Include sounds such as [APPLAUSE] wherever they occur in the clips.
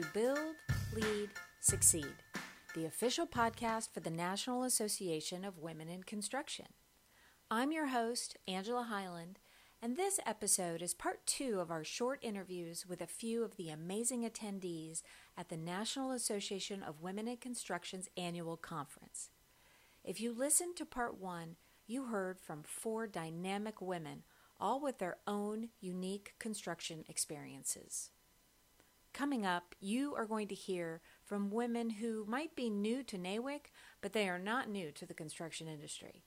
to Build, Lead, Succeed, the official podcast for the National Association of Women in Construction. I'm your host, Angela Highland, and this episode is part two of our short interviews with a few of the amazing attendees at the National Association of Women in Construction's annual conference. If you listened to part one, you heard from four dynamic women, all with their own unique construction experiences. Coming up, you are going to hear from women who might be new to NAWIC, but they are not new to the construction industry.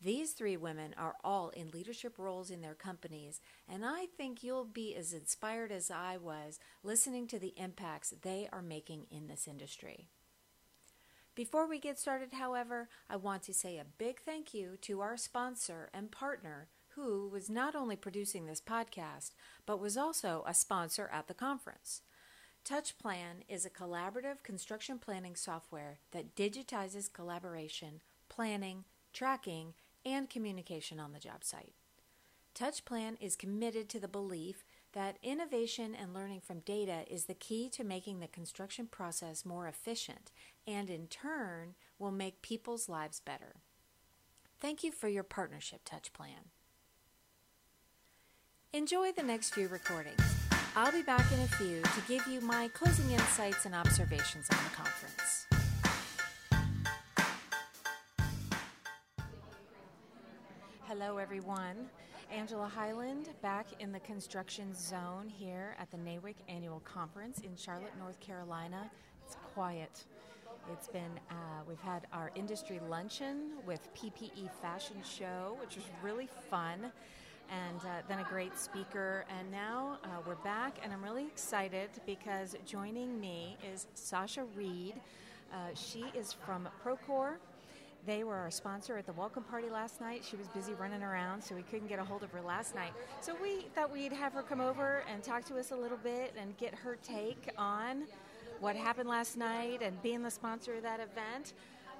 These three women are all in leadership roles in their companies, and I think you'll be as inspired as I was listening to the impacts they are making in this industry. Before we get started, however, I want to say a big thank you to our sponsor and partner, who was not only producing this podcast, but was also a sponsor at the conference. TouchPlan is a collaborative construction planning software that digitizes collaboration, planning, tracking, and communication on the job site. TouchPlan is committed to the belief that innovation and learning from data is the key to making the construction process more efficient and, in turn, will make people's lives better. Thank you for your partnership, TouchPlan. Enjoy the next few recordings. I'll be back in a few to give you my closing insights and observations on the conference. Hello, everyone. Angela Highland back in the construction zone here at the NAWIC annual conference in Charlotte, North Carolina. It's quiet. It's been, uh, we've had our industry luncheon with PPE Fashion Show, which was really fun and uh, then a great speaker. And now uh, we're back, and I'm really excited because joining me is Sasha Reed. Uh, she is from Procore. They were our sponsor at the welcome party last night. She was busy running around, so we couldn't get a hold of her last night. So we thought we'd have her come over and talk to us a little bit and get her take on what happened last night and being the sponsor of that event.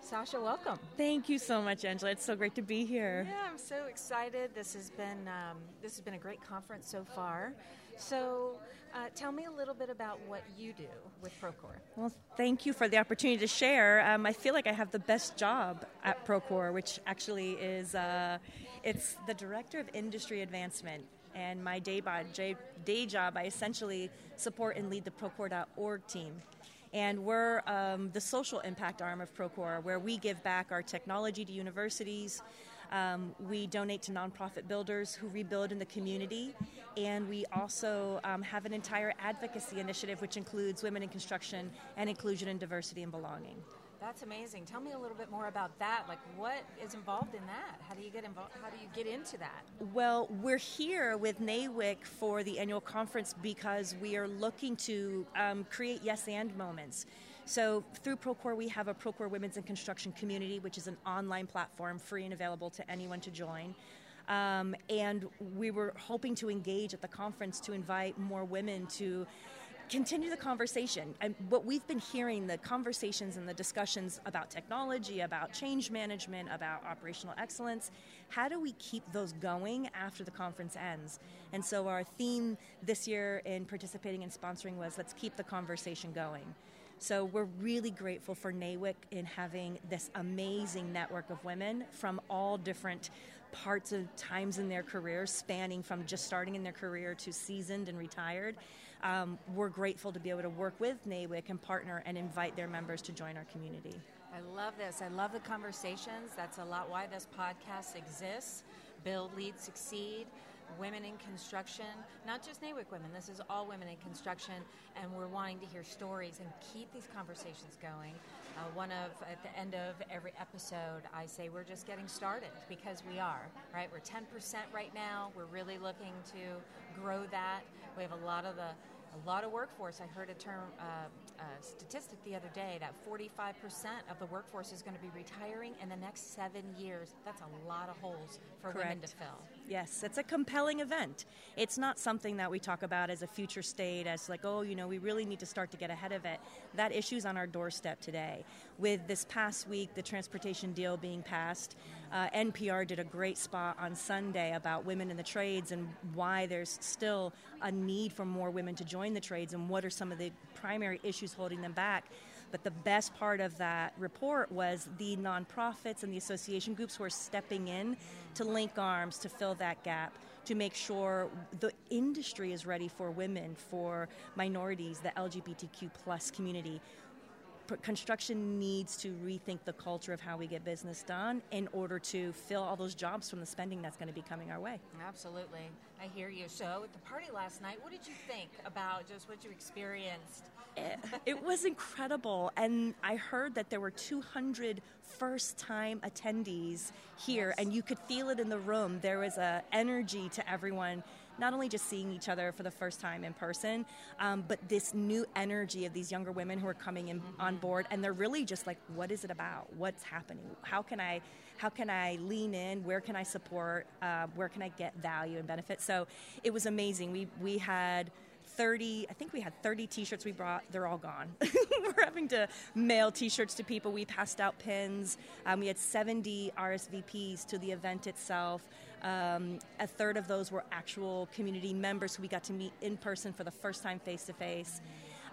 Sasha, welcome. Thank you so much, Angela. It's so great to be here. Yeah, I'm so excited. This has been um, this has been a great conference so far. So, uh, tell me a little bit about what you do with Procore. Well, thank you for the opportunity to share. Um, I feel like I have the best job at Procore, which actually is uh, it's the director of industry advancement. And my day, day job, I essentially support and lead the Procore.org team and we're um, the social impact arm of Procore, where we give back our technology to universities. Um, we donate to nonprofit builders who rebuild in the community, and we also um, have an entire advocacy initiative which includes women in construction and inclusion and diversity and belonging. That's amazing. Tell me a little bit more about that. Like, what is involved in that? How do you get involved? How do you get into that? Well, we're here with NAWIC for the annual conference because we are looking to um, create yes and moments. So through Procore, we have a Procore Women's in Construction community, which is an online platform, free and available to anyone to join. Um, and we were hoping to engage at the conference to invite more women to continue the conversation. And what we've been hearing, the conversations and the discussions about technology, about change management, about operational excellence, how do we keep those going after the conference ends? And so our theme this year in participating and sponsoring was let's keep the conversation going. So we're really grateful for NAWIC in having this amazing network of women from all different parts of times in their careers, spanning from just starting in their career to seasoned and retired. Um, we're grateful to be able to work with NAWIC and partner and invite their members to join our community. I love this. I love the conversations. That's a lot why this podcast exists. Build, lead, succeed women in construction, not just NAWIC women, this is all women in construction, and we're wanting to hear stories and keep these conversations going. Uh, one of, at the end of every episode, I say we're just getting started because we are, right? We're 10% right now. We're really looking to grow that. We have a lot of the a lot of workforce. I heard a term, uh, a statistic the other day that 45% of the workforce is going to be retiring in the next seven years. That's a lot of holes for Correct. women to fill. Yes, it's a compelling event. It's not something that we talk about as a future state, as like, oh, you know, we really need to start to get ahead of it. That issue's on our doorstep today. With this past week, the transportation deal being passed, Uh, NPR did a great spot on Sunday about women in the trades and why there's still a need for more women to join the trades and what are some of the primary issues holding them back. But the best part of that report was the nonprofits and the association groups who are stepping in to link arms to fill that gap to make sure the industry is ready for women, for minorities, the LGBTQ plus community. Construction needs to rethink the culture of how we get business done in order to fill all those jobs from the spending that's going to be coming our way. Absolutely. I hear you. So, at the party last night, what did you think about just what you experienced? It, it was incredible. And I heard that there were 200 first time attendees here, yes. and you could feel it in the room. There was a energy to everyone not only just seeing each other for the first time in person, um, but this new energy of these younger women who are coming in mm-hmm. on board, and they're really just like, what is it about? What's happening? How can I? How can I lean in? Where can I support? Uh, where can I get value and benefit? So it was amazing. We we had 30, I think we had 30 t shirts we brought. They're all gone. [LAUGHS] We're having to mail t shirts to people. We passed out pins. Um, we had 70 RSVPs to the event itself. Um, a third of those were actual community members who we got to meet in person for the first time face to face.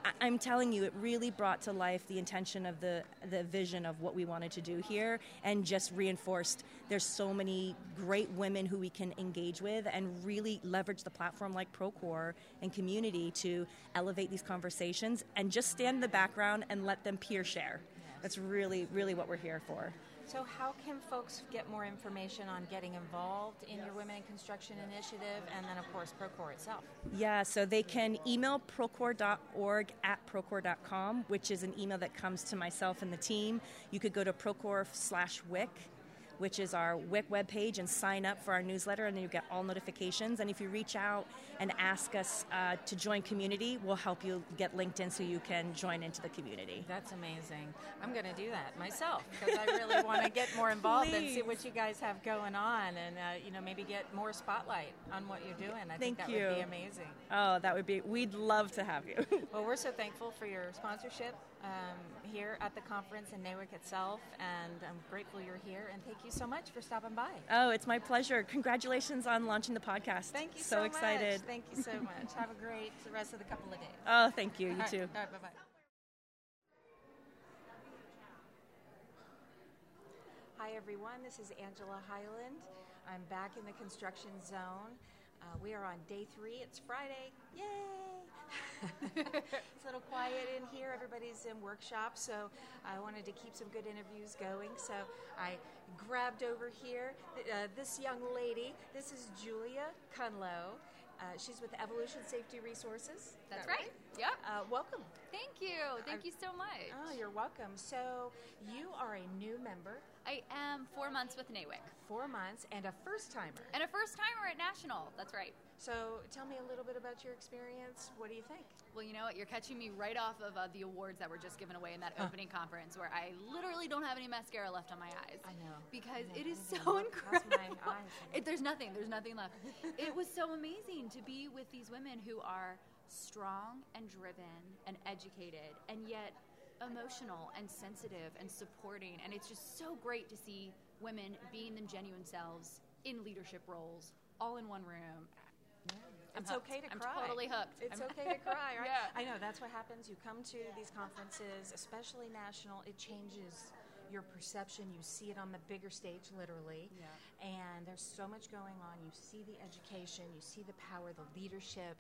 I- am telling you, it really brought to life the intention of the the vision of what we wanted to do here, and just reinforced. There's so many great women who we can engage with, and really leverage the platform like Procore and community to elevate these conversations, and just stand in the background and let them peer share. That's really, really what we're here for. So, how can folks get more information on getting involved in your Women in Construction initiative and then, of course, Procore itself? Yeah, so they can email procore.org at procore.com, which is an email that comes to myself and the team. You could go to procore slash WIC which is our WIC webpage, and sign up for our newsletter, and then you get all notifications. And if you reach out and ask us uh, to join community, we'll help you get linked in so you can join into the community. That's amazing. I'm going to do that myself because I really want to get more involved and see what you guys have going on, and uh, you know maybe get more spotlight on what you're doing. I Thank think that you. would be amazing. Oh, that would be. We'd love to have you. [LAUGHS] well, we're so thankful for your sponsorship um, here at the conference in Newark itself, and I'm grateful you're here. And thank you so much for stopping by. Oh, it's my pleasure. Congratulations on launching the podcast. Thank you so, so excited. Much. Thank you so much. Have a great rest of the couple of days. [LAUGHS] Oh, thank you. You All too. Right. All right, bye bye. Hi, everyone. This is Angela Highland. I'm back in the construction zone. Uh, we are on day three. It's Friday. Yay! [LAUGHS] it's a little quiet in here. Everybody's in workshop, so I wanted to keep some good interviews going. So I grabbed over here uh, this young lady. This is Julia Cunlow. Uh, she's with Evolution Safety Resources. That's that right. right. Yep. Uh, welcome. Thank you. Thank you so much. Oh, you're welcome. So you are a new member. I am four months with NAWIC. Four months and a first timer. And a first timer at National. That's right. So tell me a little bit about your experience. What do you think? Well, you know what? You're catching me right off of uh, the awards that were just given away in that opening conference where I literally don't have any mascara left on my eyes. I know. Because I know. it is so incredible. It, there's nothing. There's nothing left. it was so amazing to be with these women who are strong and driven and educated and yet emotional and sensitive and supporting. And it's just so great to see women being them genuine selves in leadership roles, all in one room. I'm it's hooked. okay to I'm cry. totally hooked. It's I'm okay to [LAUGHS] cry, right? yeah. I know that's what happens. You come to these conferences, especially national, it changes your perception. You see it on the bigger stage, literally. Yeah. And there's so much going on. You see the education, you see the power, the leadership,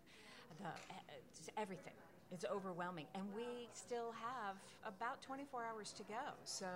the uh, everything it's overwhelming. And we still have about 24 hours to go. So,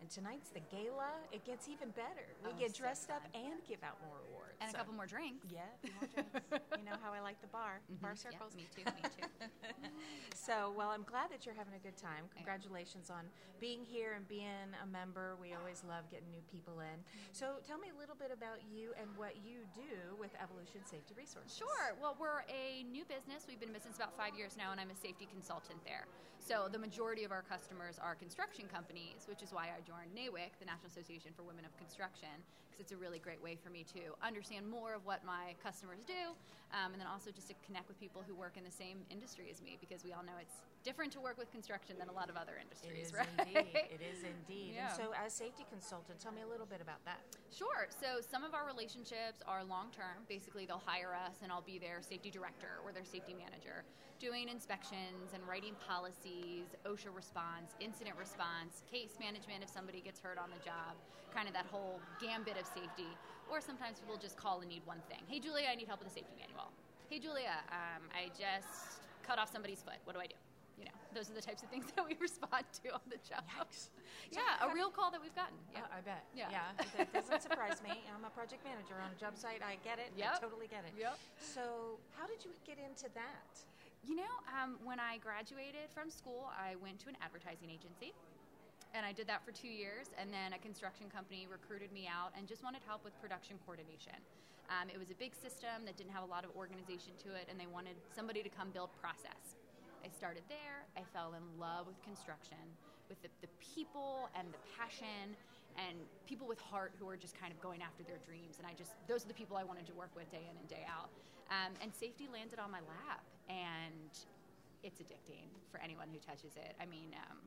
and tonight's the gala. It gets even better. We oh, get dressed fun. up and give out more awards. And so. a couple more drinks. Yeah, more drinks. you know how I like the bar, mm-hmm. bar circles. Yeah, me too, me too. [LAUGHS] [LAUGHS] so, well, I'm glad that you're having a good time. Congratulations on being here and being a member. We always love getting new people in. So, tell me a little bit about you and what you do with Evolution Safety Resources. Sure. Well, we're a new business. We've been in business about five years now, and I'm a safety consultant there. So the majority of our customers are construction companies, which is why I joined NAWIC, the National Association for Women of Construction, because it's a really great way for me to understand more of what my customers do, um, and then also just to connect with people who work in the same industry as me, because we all know it's different to work with construction than a lot of other industries, is [LAUGHS] right? indeed. It is indeed. Yeah. And so, as safety consultant, tell me a little bit about that. Sure. So some of our relationships are long term. Basically, they'll hire us, and I'll be their safety director or their safety manager, doing inspections and writing policies, OSHA response, incident response, case management if somebody gets hurt on the job, kind of that whole gambit of safety. Or sometimes people just call and need one thing. Hey, Julia, I need help with the safety manual. Hey, Julia, um, I just cut off somebody's foot. What do I do? You know, those are the types of things [LAUGHS] that we respond to on the job. Yikes. [LAUGHS] Yeah, a real call that we've gotten. Yeah. Oh, I bet. Yeah. That doesn't [LAUGHS] surprise me. I'm a project manager on a job site. I get it. I totally get it. Yep. So, how did you get into that? You know, um, when I graduated from school, I went to an advertising agency. And I did that for two years, and then a construction company recruited me out and just wanted help with production coordination. Um, it was a big system that didn't have a lot of organization to it, and they wanted somebody to come build process. I started there. I fell in love with construction, with the, the people and the passion, and people with heart who are just kind of going after their dreams. And I just, those are the people I wanted to work with day in and day out. Um, and safety landed on my lap, and it's addicting for anyone who touches it. I mean, um,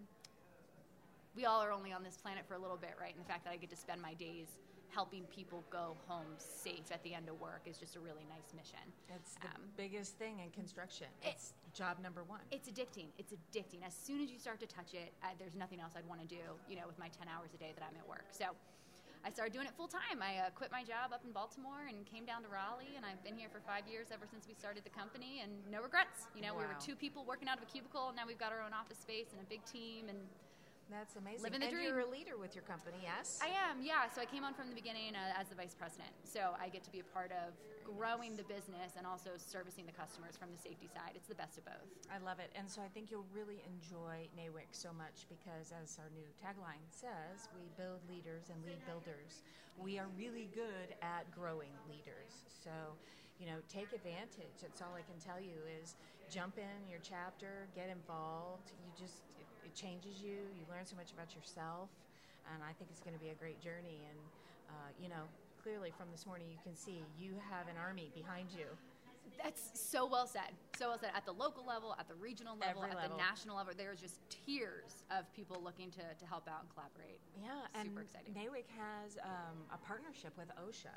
we all are only on this planet for a little bit, right? And the fact that I get to spend my days helping people go home safe at the end of work is just a really nice mission. It's the Um, biggest thing in construction. it- It's job number one. It's addicting. It's addicting. As soon as you start to touch it, uh, there's nothing else I'd want to do, you know, with my 10 hours a day that I'm at work. So I started doing it full time. I uh, quit my job up in Baltimore and came down to Raleigh, and I've been here for five years ever since we started the company, and no regrets. You know, we were two people working out of a cubicle, and now we've got our own office space and a big team, and That's amazing. Living the and dream. you're a leader with your company, yes? I am, yeah. So I came on from the beginning uh, as the vice president. So I get to be a part of growing the business and also servicing the customers from the safety side. It's the best of both. I love it. And so I think you'll really enjoy NAWIC so much because, as our new tagline says, we build leaders and lead builders. We are really good at growing leaders. So, you know, take advantage. That's all I can tell you is jump in your chapter, get involved. You just, it, changes you. You learn so much about yourself. And I think it's going to be a great journey. And, uh, you know, clearly from this morning, you can see you have an army behind you. That's so well said. So well said. At the local level, at the regional level, Every at level. the national level, there's just tiers of people looking to, to help out and collaborate. Yeah, and Super exciting. NAWIC has um, a partnership with OSHA.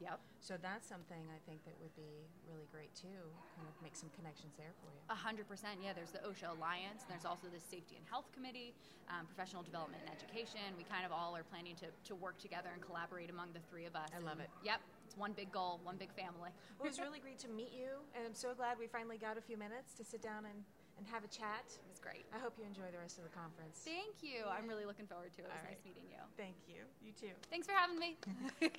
Yep. So that's something I think that would be really great too. Kind of make some connections there for you. A hundred percent. Yeah, there's the OSHA Alliance, and there's also the Safety and Health Committee, um, Professional Development and Education. We kind of all are planning to, to work together and collaborate among the three of us. I love it. Yep, it's one big goal, one big family. Well, it was really great to meet you, and I'm so glad we finally got a few minutes to sit down and, and have a chat. It was great. I hope you enjoy the rest of the conference. Thank you. I'm really looking forward to it. It was All nice right. meeting you. Thank you. You too. Thanks for having me. [LAUGHS]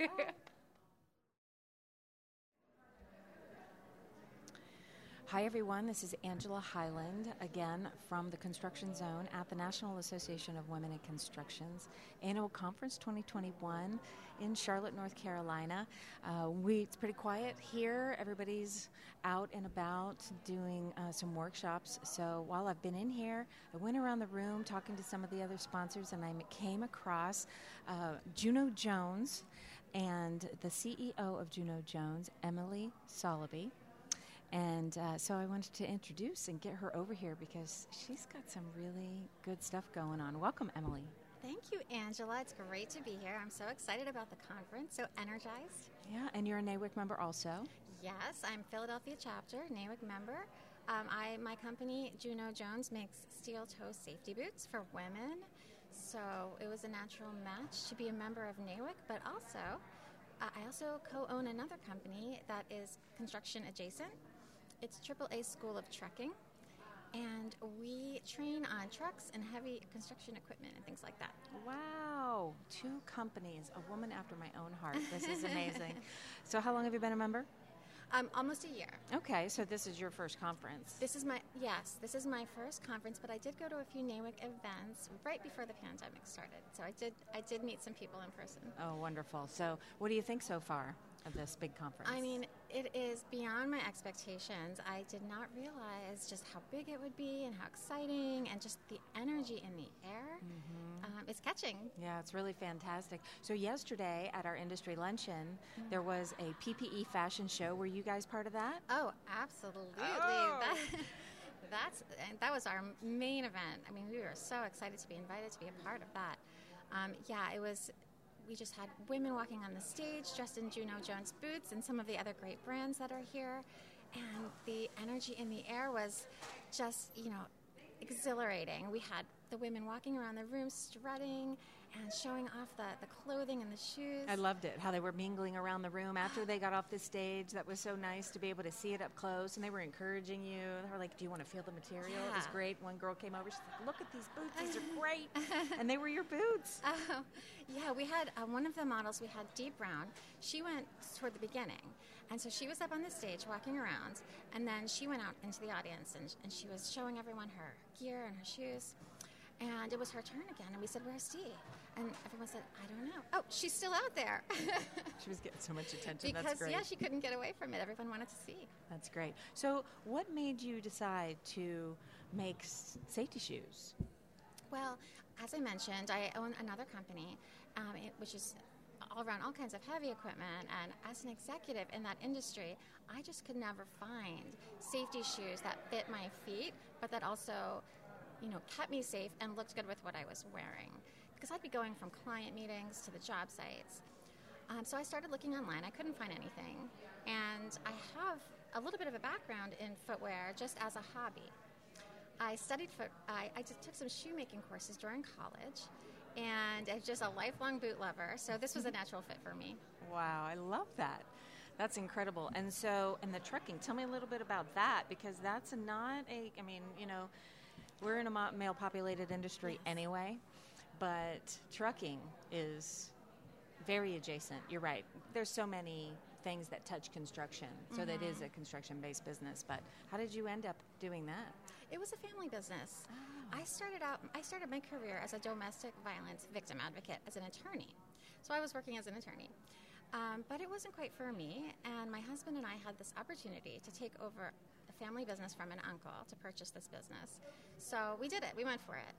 Hi, everyone. This is Angela Highland again from the Construction Zone at the National Association of Women in Constructions Annual Conference 2021 in Charlotte, North Carolina. Uh, we, it's pretty quiet here. Everybody's out and about doing uh, some workshops. So while I've been in here, I went around the room talking to some of the other sponsors and I came across uh, Juno Jones and the CEO of Juno Jones, Emily Soloby. And uh, so I wanted to introduce and get her over here because she's got some really good stuff going on. Welcome, Emily. Thank you, Angela. It's great to be here. I'm so excited about the conference, so energized. Yeah, and you're a NAWIC member also. Yes, I'm Philadelphia chapter, NAWIC member. Um, I, my company, Juno Jones, makes steel toe safety boots for women. So it was a natural match to be a member of NAWIC, but also, uh, I also co own another company that is construction adjacent. It's AAA School of Trucking, and we train on trucks and heavy construction equipment and things like that. Wow, two companies, a woman after my own heart. This is amazing. [LAUGHS] so, how long have you been a member? Um, almost a year. Okay, so this is your first conference. This is my yes, this is my first conference, but I did go to a few NAWIC events right before the pandemic started. So I did I did meet some people in person. Oh, wonderful. So, what do you think so far of this big conference? I mean, it is beyond my expectations. I did not realize just how big it would be and how exciting and just the energy in the air. Um, it's catching. Yeah, it's really fantastic. So yesterday at our industry luncheon, there was a PPE fashion show. Were you guys part of that? Oh, absolutely. Oh. That, [LAUGHS] that's that was our main event. I mean, we were so excited to be invited to be a part of that. Um, yeah, it was. We just had women walking on the stage dressed in Juno Jones boots and some of the other great brands that are here, and the energy in the air was just you know exhilarating. We had the women walking around the room strutting and showing off the, the clothing and the shoes. I loved it, how they were mingling around the room after they got off the stage. That was so nice to be able to see it up close, and they were encouraging you. They were like, Do you want to feel the material? It was great. One girl came over, she's like, Look at these boots, these are [LAUGHS] great. and they were your boots. [LAUGHS] Oh, yeah, we had uh, one of the models, we had Dee Brown. She went toward the beginning. And so she was up on the stage walking around, and then she went out into the audience and, and she was showing everyone her gear and her shoes. And it was her turn again, and we said, Where's Dee? And everyone said, I don't know. Oh, she's still out there. [LAUGHS] She was getting so much attention. That's because, great. yeah, she couldn't get away from it. Everyone wanted to see. That's great. So, what made you decide to make safety shoes? Well, as I mentioned, I own another company, um, it, which is all around all kinds of heavy equipment. And as an executive in that industry, I just could never find safety shoes that fit my feet, but that also, you know, kept me safe and looked good with what I was wearing. Because I'd be going from client meetings to the job sites. Um, so I started looking online. I couldn't find anything. And I have a little bit of a background in footwear just as a hobby. I studied foot. I, I just took some shoemaking courses during college, and I'm just a lifelong boot lover. So this was a [LAUGHS] natural fit for me. Wow, I love that. That's incredible. And so, and the trucking, tell me a little bit about that because that's not a, I mean, you know, we're in a male populated industry anyway, but trucking is very adjacent. You're right. There's so many things that touch construction, so that is a construction based business. But how did you end up doing that? It was a family business. I started out. I started my career as a domestic violence victim advocate as an attorney. So I was working as an attorney. Um, but it wasn't quite for me, and my husband and I had this opportunity to take over family business from an uncle to purchase this business. So we did it. We went for it.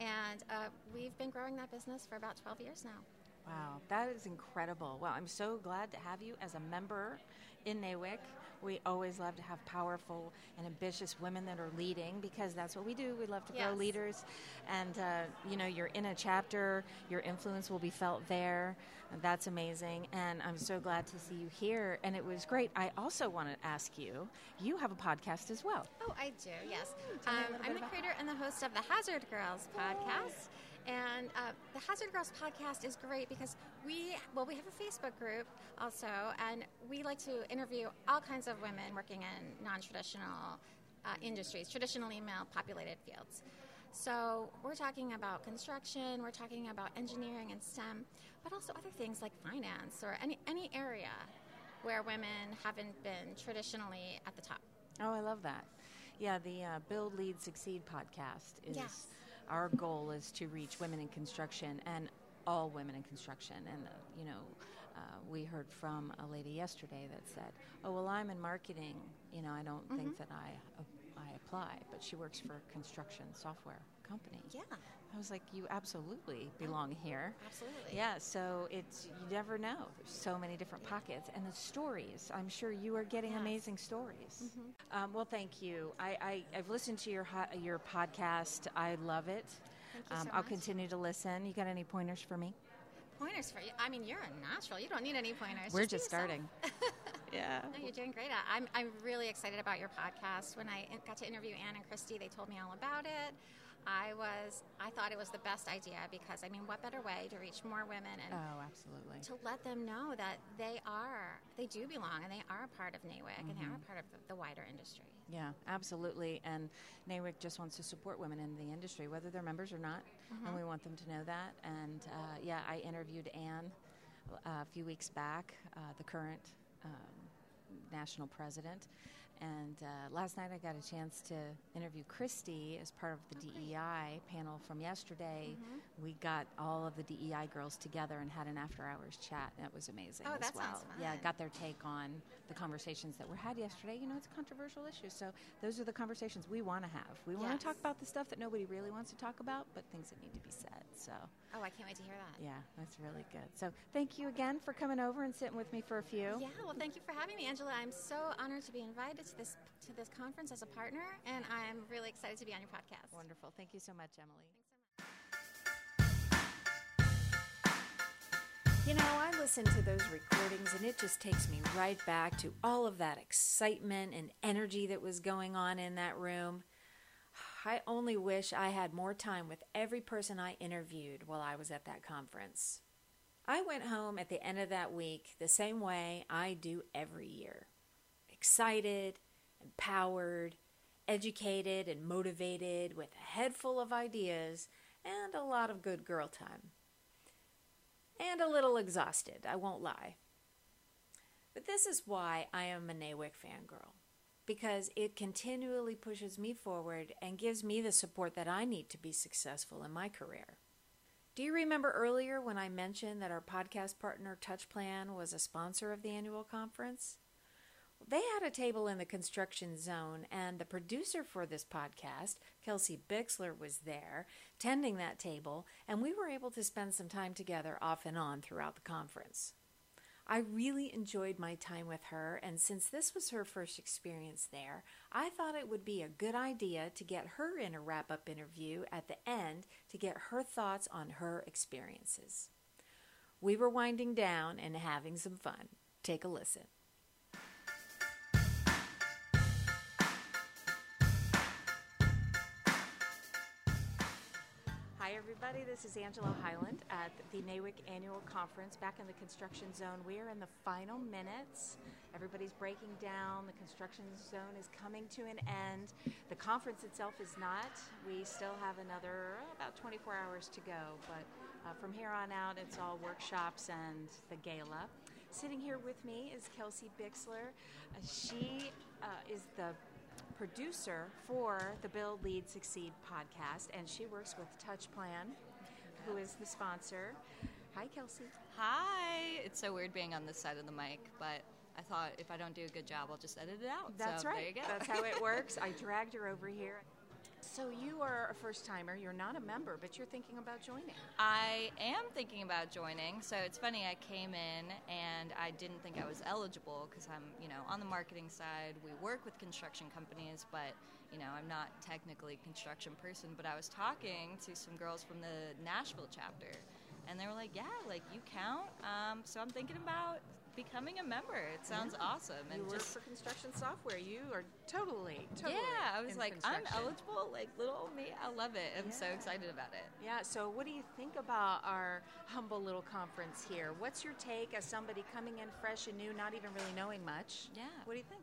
And uh, we've been growing that business for about 12 years now. Wow, that is incredible. Well, I'm so glad to have you as a member in NAWIC. We always love to have powerful and ambitious women that are leading because that's what we do. We love to grow leaders. And, uh, you know, you're in a chapter, your influence will be felt there. That's amazing. And I'm so glad to see you here. And it was great. I also want to ask you you have a podcast as well. Oh, I do, yes. tell me a Um, I'm the creator and the host of the Hazard Girls podcast. And uh, the Hazard Girls podcast is great because we, well, we have a Facebook group also, and we like to interview all kinds of women working in non traditional uh, industries, traditionally male populated fields. So we're talking about construction, we're talking about engineering and STEM, but also other things like finance or any, any area where women haven't been traditionally at the top. Oh, I love that. Yeah, the uh, Build, Lead, Succeed podcast is Yes. Our goal is to reach women in construction and all women in construction. And, uh, you know, uh, we heard from a lady yesterday that said, oh, well, I'm in marketing. You know, I don't Mm-hmm. think that I, uh, I apply, but she works for a construction software company. Yeah, I was like, you absolutely belong here. absolutely. Yeah, so it's you never know. There's so many different pockets, and the stories. I'm sure you are getting Yes. amazing stories. Um, well, thank you. I, I I've listened to your your podcast. I love it. Thank you um, so I'll much. continue to listen. You got any pointers for me? Pointers for you. I mean, you're a natural. You don't need any pointers. We're be just starting. [LAUGHS] yeah. No, you're doing great. I'm, I'm really excited about your podcast. When I got to interview Anne and Christy, they told me all about it. I was, I thought it was the best idea because, I mean, what better way to reach more women and Oh, absolutely. to let them know that they are, they do belong and they are a part of NAWIC and they Mm-hmm. are a part of the, the wider industry. Yeah, absolutely. And NAWIC just wants to support women in the industry, whether they're members or not. And we want them to know that. And uh, yeah, I interviewed Anne uh, a few weeks back, uh, the current um, national president. And uh, last night I got a chance to interview Christy as part of the DEI panel from yesterday. We got all of the DEI girls together and had an after hours chat. and It was amazing Oh, as that well. Yeah, got their take on the conversations that were had yesterday. You know, it's a controversial issue. So those are the conversations we want to have. We want to talk about the stuff that nobody really wants to talk about, but things that need to be said. So, Oh, I can't wait to hear that. yeah, that's really good. So, thank you again for coming over and sitting with me for a few. Yeah, well, thank you for having me, Angela. I'm so honored to be invited to this to this conference as a partner, and I'm really excited to be on your podcast. Wonderful. Thank you so much, Emily. You know, I listen to those recordings and it just takes me right back to all of that excitement and energy that was going on in that room. I only wish I had more time with every person I interviewed while I was at that conference. I went home at the end of that week the same way I do every year excited, empowered, educated, and motivated with a head full of ideas and a lot of good girl time. And a little exhausted, I won't lie. But this is why I am a NAWIC fangirl because it continually pushes me forward and gives me the support that I need to be successful in my career. Do you remember earlier when I mentioned that our podcast partner TouchPlan was a sponsor of the annual conference? They had a table in the construction zone, and the producer for this podcast, Kelsey Bixler, was there tending that table, and we were able to spend some time together off and on throughout the conference. I really enjoyed my time with her, and since this was her first experience there, I thought it would be a good idea to get her in a wrap up interview at the end to get her thoughts on her experiences. We were winding down and having some fun. Take a listen. Everybody. This is Angela Highland at the NAWIC Annual Conference back in the construction zone. We are in the final minutes. Everybody's breaking down. The construction zone is coming to an end. The conference itself is not. We still have another about 24 hours to go, but uh, from here on out, it's all workshops and the gala. Sitting here with me is Kelsey Bixler. Uh, she uh, is the producer for the Build Lead Succeed podcast, and she works with TouchPlan, who is the sponsor. Hi, Kelsey. Hi. It's so weird being on this side of the mic, but I thought if I don't do a good job, I'll just edit it out. That's so right. There you go. That's how it [LAUGHS] works. I dragged her over here. So you are a first timer. You're not a member, but you're thinking about joining. I am thinking about joining. So it's funny. I came in and I didn't think I was eligible because I'm, you know, on the marketing side. We work with construction companies, but you know, I'm not technically a construction person. But I was talking to some girls from the Nashville chapter, and they were like, "Yeah, like you count." Um, so I'm thinking about becoming a member. It sounds awesome. You And work just for construction software. You are totally, totally. yeah, I was like, I'm eligible. Like little old me, I love it. I'm so excited about it. Yeah, so what do you think about our humble little conference here? What's your take as somebody coming in fresh and new, not even really knowing much? Yeah. What do you think?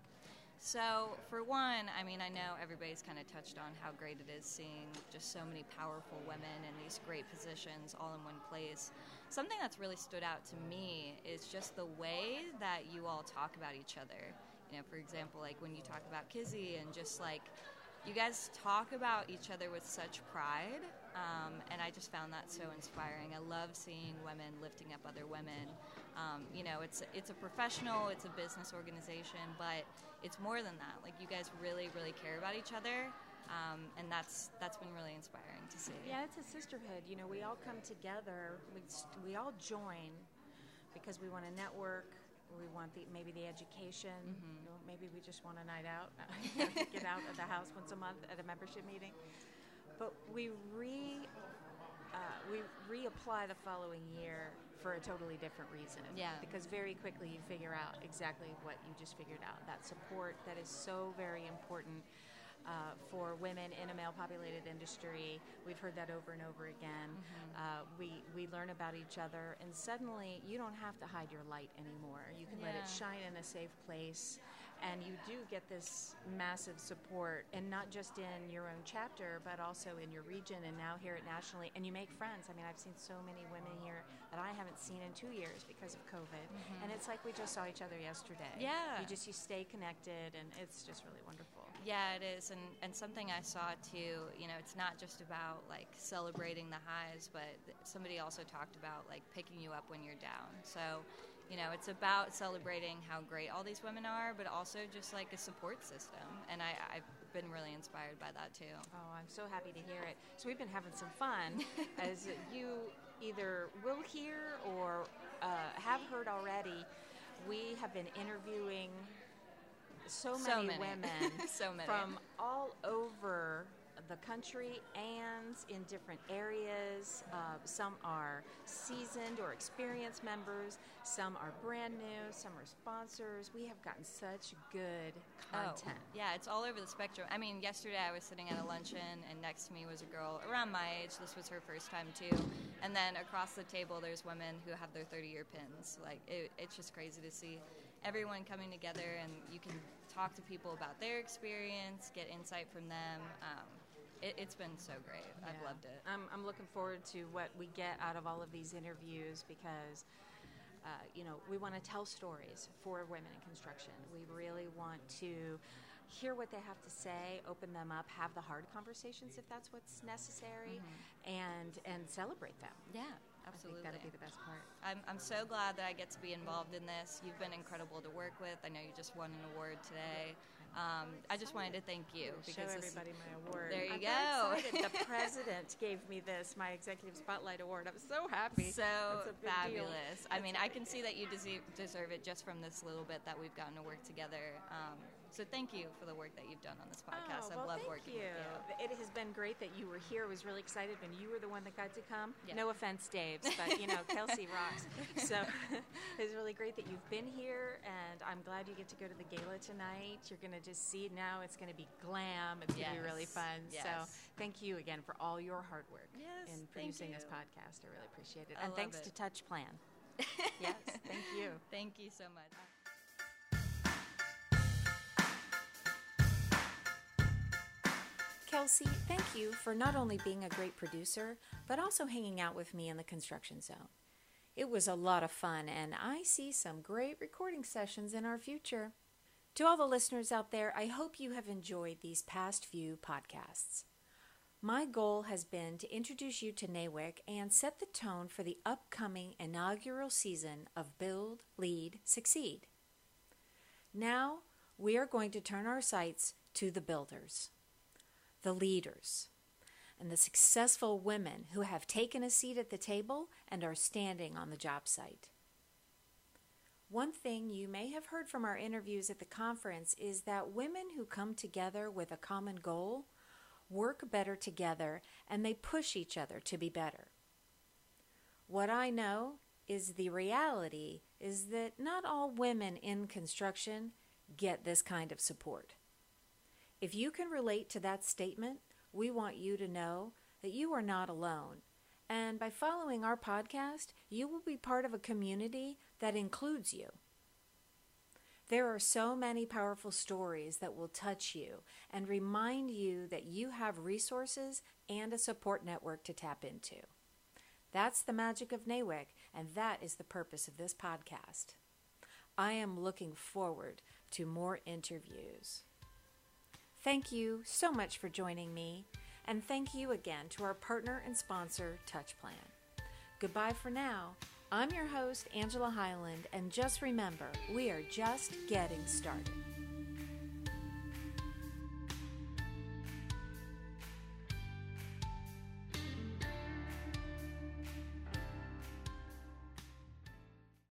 So, for one, I mean, I know everybody's kind of touched on how great it is seeing just so many powerful women in these great positions all in one place. Something that's really stood out to me is just the way that you all talk about each other. You know, for example, like when you talk about Kizzy and just like you guys talk about each other with such pride, um, and I just found that so inspiring. I love seeing women lifting up other women. Um, you know, it's it's a professional, it's a business organization, but it's more than that. Like you guys really, really care about each other, um, and that's that's been really inspiring to see. Yeah, it's a sisterhood. You know, we all come together. We we all join because we want to network. We want the maybe the education. Mm-hmm. You know, maybe we just want a night out, [LAUGHS] get out of the house once a month at a membership meeting. But we re uh, we reapply the following year for a totally different reason. Yeah. Because very quickly you figure out exactly what you just figured out. That support that is so very important uh, for women in a male-populated industry. We've heard that over and over again. Mm-hmm. Uh, we we learn about each other, and suddenly you don't have to hide your light anymore. You can let it shine in a safe place, and you do get this massive support, and not just in your own chapter, but also in your region, and now here at nationally. And you make friends. I mean, I've seen so many women here that I haven't seen in two years because of COVID, and it's like we just saw each other yesterday. Mm-hmm. Yeah. you just you stay connected, and it's just really wonderful. Yeah, it is, and and something I saw too. You know, it's not just about like celebrating the highs, but somebody also talked about like picking you up when you're down. So, you know, it's about celebrating how great all these women are, but also just like a support system. And I, I've been really inspired by that too. Oh, I'm so happy to hear it. So we've been having some fun, [LAUGHS] as you either will hear or uh, have heard already. We have been interviewing so So many, many. women [LAUGHS] So many. from all over the country and in different areas. Uh, some are seasoned or experienced members. Some are brand new. Some are sponsors. We have gotten such good content. Oh, yeah, it's all over the spectrum. I mean, yesterday I was sitting at a luncheon, and next to me was a girl around my age. This was her first time too. And then across the table, there's women who have their 30-year pins. Like, it, it's just crazy to see everyone coming together, and you can talk to people about their experience, get insight from them. Um, it, it's been so great. I've loved it. I'm, I'm looking forward to what we get out of all of these interviews because, uh, you know, we want to tell stories for women in construction. We really want to hear what they have to say, open them up, have the hard conversations if that's what's necessary, and and celebrate them. Yeah, absolutely. that'll be the best part. I'm, I'm so glad that I get to be involved in this. You've been incredible to work with. I know you just won an award today. Um, I just wanted to thank you Show because this- everybody my award. There you I'm go. The [LAUGHS] president gave me this, my executive spotlight award. I'm so happy. so a deal. fabulous. I mean, I can see that you deserve, deserve it just from this little bit that we've gotten to work together. Um, so thank you for the work that you've done on this podcast. Oh, well, loved thank working you. with you. It has been great that you were here. I was really excited when you were the one that got to come. Yeah. No offense, Dave's, but you know, [LAUGHS] Kelsey rocks. So [LAUGHS] it's really great that you've been here, and I'm glad you get to go to the gala tonight. You're going to just see now it's going to be glam. It's going to be really Yes, fun. So thank you again for all your hard work Yes, in producing this podcast. I really appreciate it. I and love thanks to. TouchPlan. [LAUGHS] yes, thank you. Thank you so much. Kelsey, thank you for not only being a great producer, but also hanging out with me in the construction zone. It was a lot of fun, and I see some great recording sessions in our future. To all the listeners out there, I hope you have enjoyed these past few podcasts. My goal has been to introduce you to NAWIC and set the tone for the upcoming inaugural season of Build, Lead, Succeed. Now, we are going to turn our sights to the builders the leaders, and the successful women who have taken a seat at the table and are standing on the job site. One thing you may have heard from our interviews at the conference is that women who come together with a common goal work better together and they push each other to be better. What I know is the reality is that not all women in construction get this kind of support. If you can relate to that statement, we want you to know that you are not alone. And by following our podcast, you will be part of a community that includes you. There are so many powerful stories that will touch you and remind you that you have resources and a support network to tap into. That's the magic of NAWIC, and that is the purpose of this podcast. I am looking forward to more interviews. Thank you so much for joining me, and thank you again to our partner and sponsor, TouchPlan. Goodbye for now. I'm your host, Angela Highland, and just remember, we are just getting started.